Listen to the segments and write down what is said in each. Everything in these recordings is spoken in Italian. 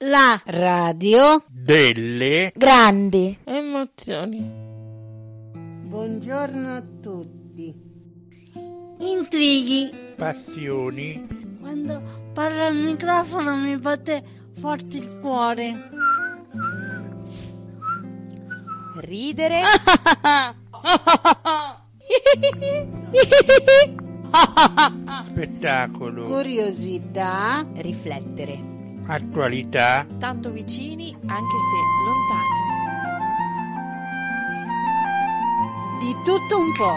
La radio delle grandi emozioni. Buongiorno a tutti. intrighi. passioni, Quando parlo al microfono mi batte forte il cuore. Ridere, spettacolo, Curiosità, riflettere. Attualità, Tanto vicini anche se lontani. di tutto un po'.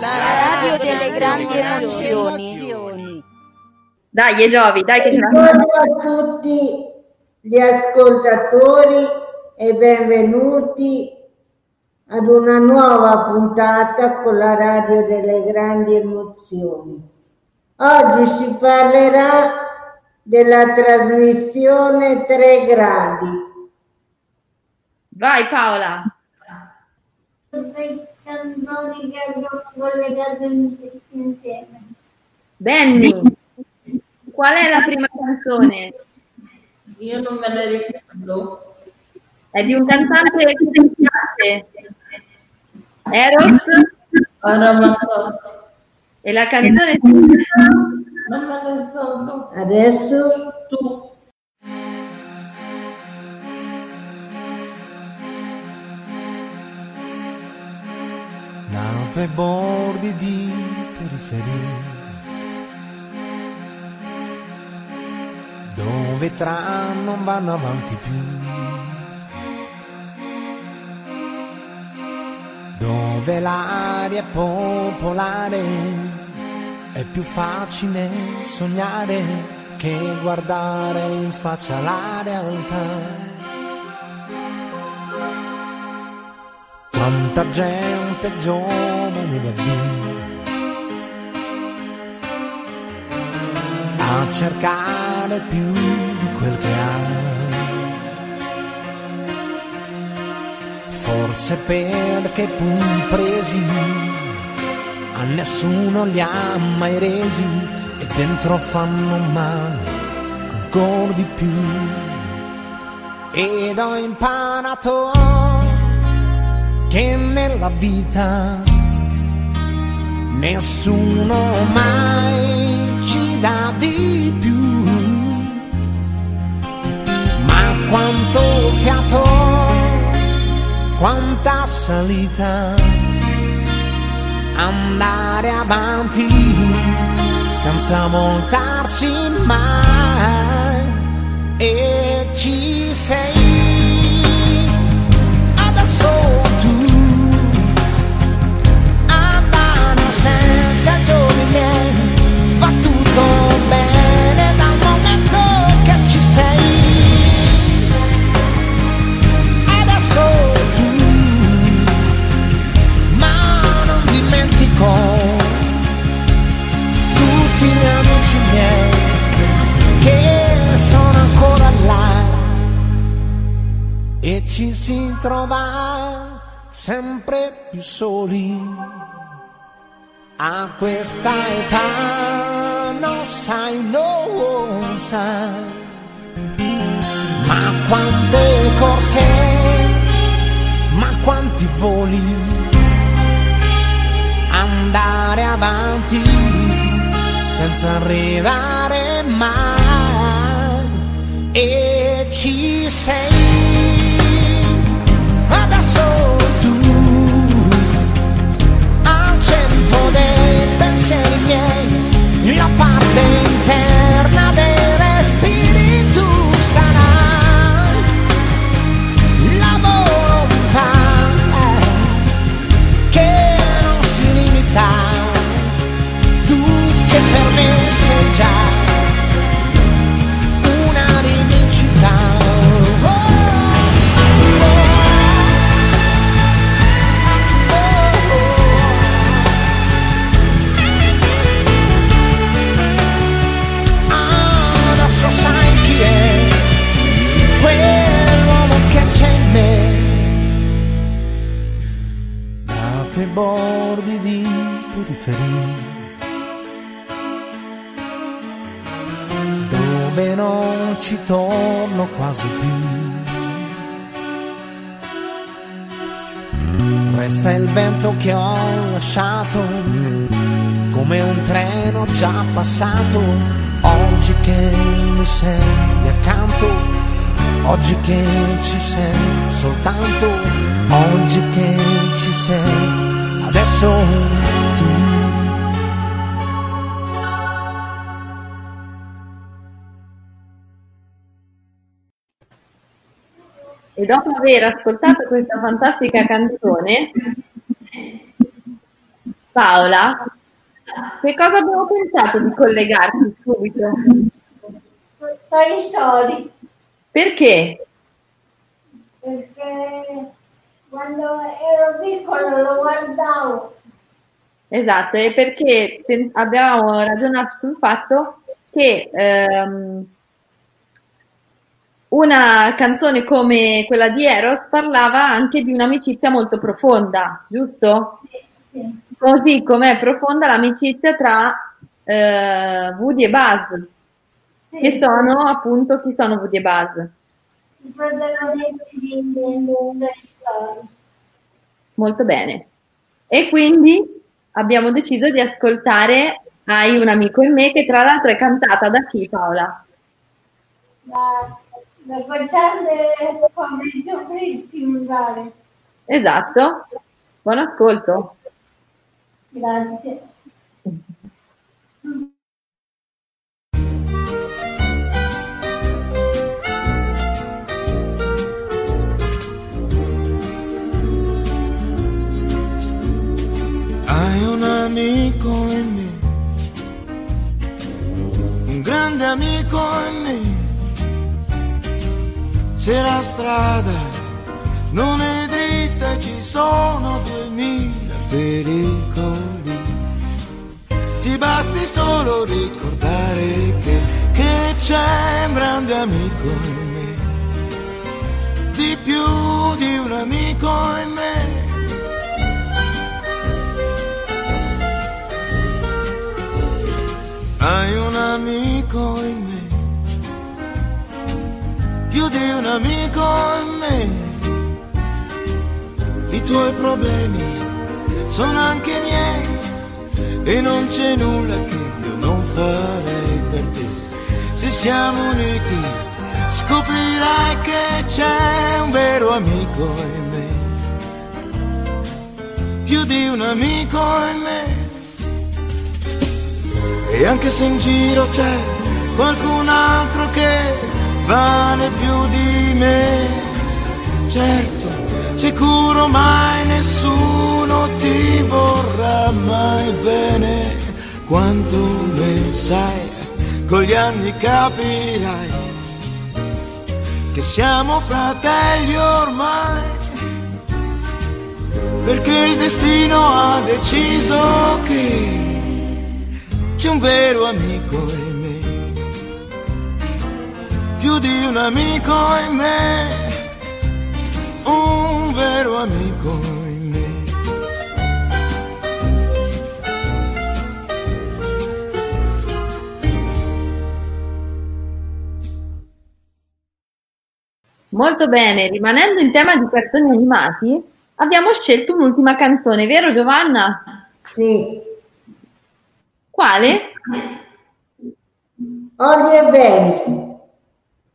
La radio delle grandi emozioni. Dai, e Giovi, dai che ce la Buongiorno a tutti gli ascoltatori e benvenuti ad una nuova puntata con la radio delle grandi emozioni. Oggi si parlerà della trasmissione 3 gradi. Vai Paola. canzoni che abbiamo collegato insieme. Benny, qual è la prima canzone? Io non me ne ricordo. È di un cantante che ti piace. Eros Ramazzotti. e la canzone ricordo. Adesso Tu. nato ai bordi di periferia, dove tram non vanno avanti più, dove l'aria è popolare, è più facile sognare che guardare in faccia la realtà. Quanta gente giovane va via a cercare più Forse perché pur presi a nessuno li ha mai resi e dentro fanno male ancora di più. Ed ho imparato che nella vita nessuno mai ci dà di più. Ma fiato, quanta salita, andare avanti senza voltarsi mai e ci sei. Ci si trova sempre più soli. A questa età non sai, non sai, ma quante corse, ma quanti voli, andare avanti senza arrivare mai. E ci sei riferì. Dove non ci torno quasi più. Resta il vento che ho lasciato, come un treno già passato, oggi che mi sei accanto, oggi che ci sei soltanto, oggi che ci sei, adesso tu. E dopo aver ascoltato questa fantastica canzone, Paola, che cosa abbiamo pensato di collegarti subito? Toy Story, Perché? perché quando ero piccolo lo guardavo. Esatto, e perché abbiamo ragionato sul fatto che ehm, una canzone come quella di Eros parlava anche di un'amicizia molto profonda, giusto? Sì. Così com'è profonda l'amicizia tra eh, Woody e Buzz, Sì, che sono appunto chi sono Woody e Buzz. I protagonisti di Story. Molto bene. E quindi abbiamo deciso di ascoltare Hai un amico in me, che tra l'altro è cantata da chi, Paola? Da, da facciate Fabrizio Frizzi, mi pare. Esatto. Buon ascolto. Grazie. Amico in me, un grande amico in me. Se la strada non è dritta ci sono duemila pericoli. Ti basti solo ricordare che, che c'è un grande amico in me, di più di un amico in me. Hai un amico in me, più di un amico in me. I tuoi problemi sono anche miei e non c'è nulla che io non farei per te. Se siamo uniti scoprirai che c'è un vero amico in me, più di un amico in me. E anche se in giro c'è qualcun altro che vale più di me, certo, sicuro mai nessuno ti vorrà mai bene. Quanto ne sai, con gli anni capirai che siamo fratelli ormai, perché il destino ha deciso che c'è un vero amico in me, più di un amico in me, un vero amico in me. Molto bene, rimanendo in tema di cartoni animati, abbiamo scelto un'ultima canzone, vero Giovanna? Sì. Quale? Oli e Benji.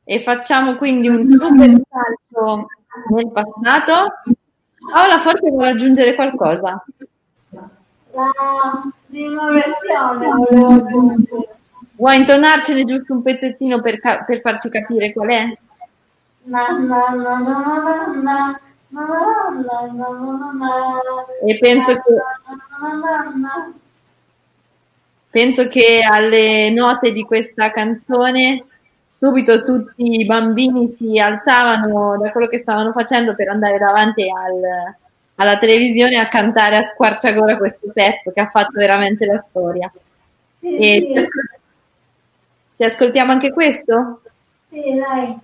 E facciamo quindi un super salto nel passato. Paola forse vuole aggiungere qualcosa. La prima versione. Vuoi intonarcene giusto un pezzettino per, ca- per farci capire qual è? E penso che penso che alle note di questa canzone subito tutti i bambini si alzavano da quello che stavano facendo per andare davanti al- alla televisione a cantare a squarciagola questo pezzo che ha fatto veramente la storia. Sì, E ci sì, ascol- ci ascoltiamo anche questo? sì, dai.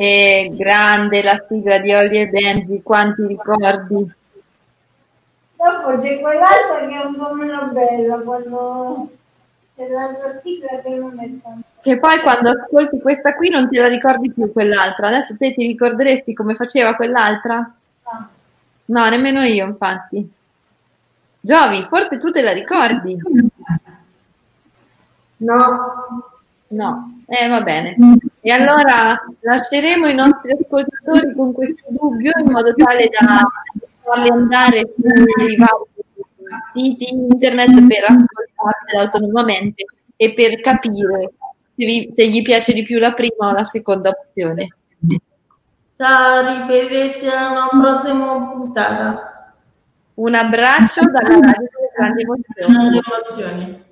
E grande la sigla di Olly e Benji, quanti ricordi. Dopo c'è quell'altra che è un po' meno bella, quando c'è l'altra sigla che non è tanto. Che poi quando ascolti questa qui non te la ricordi più quell'altra. Adesso te ti ricorderesti come faceva quell'altra? Ah. No, nemmeno io, infatti. Giovi, forse tu te la ricordi? No, No, eh, va bene. E allora lasceremo i nostri ascoltatori con questo dubbio in modo tale da farli andare sui vari siti internet per ascoltarli autonomamente e per capire se, vi- se gli piace di più la prima o la seconda opzione. Ciao, arrivederci alla prossima puntata. Un abbraccio dalla radio delle. Grandi emozioni.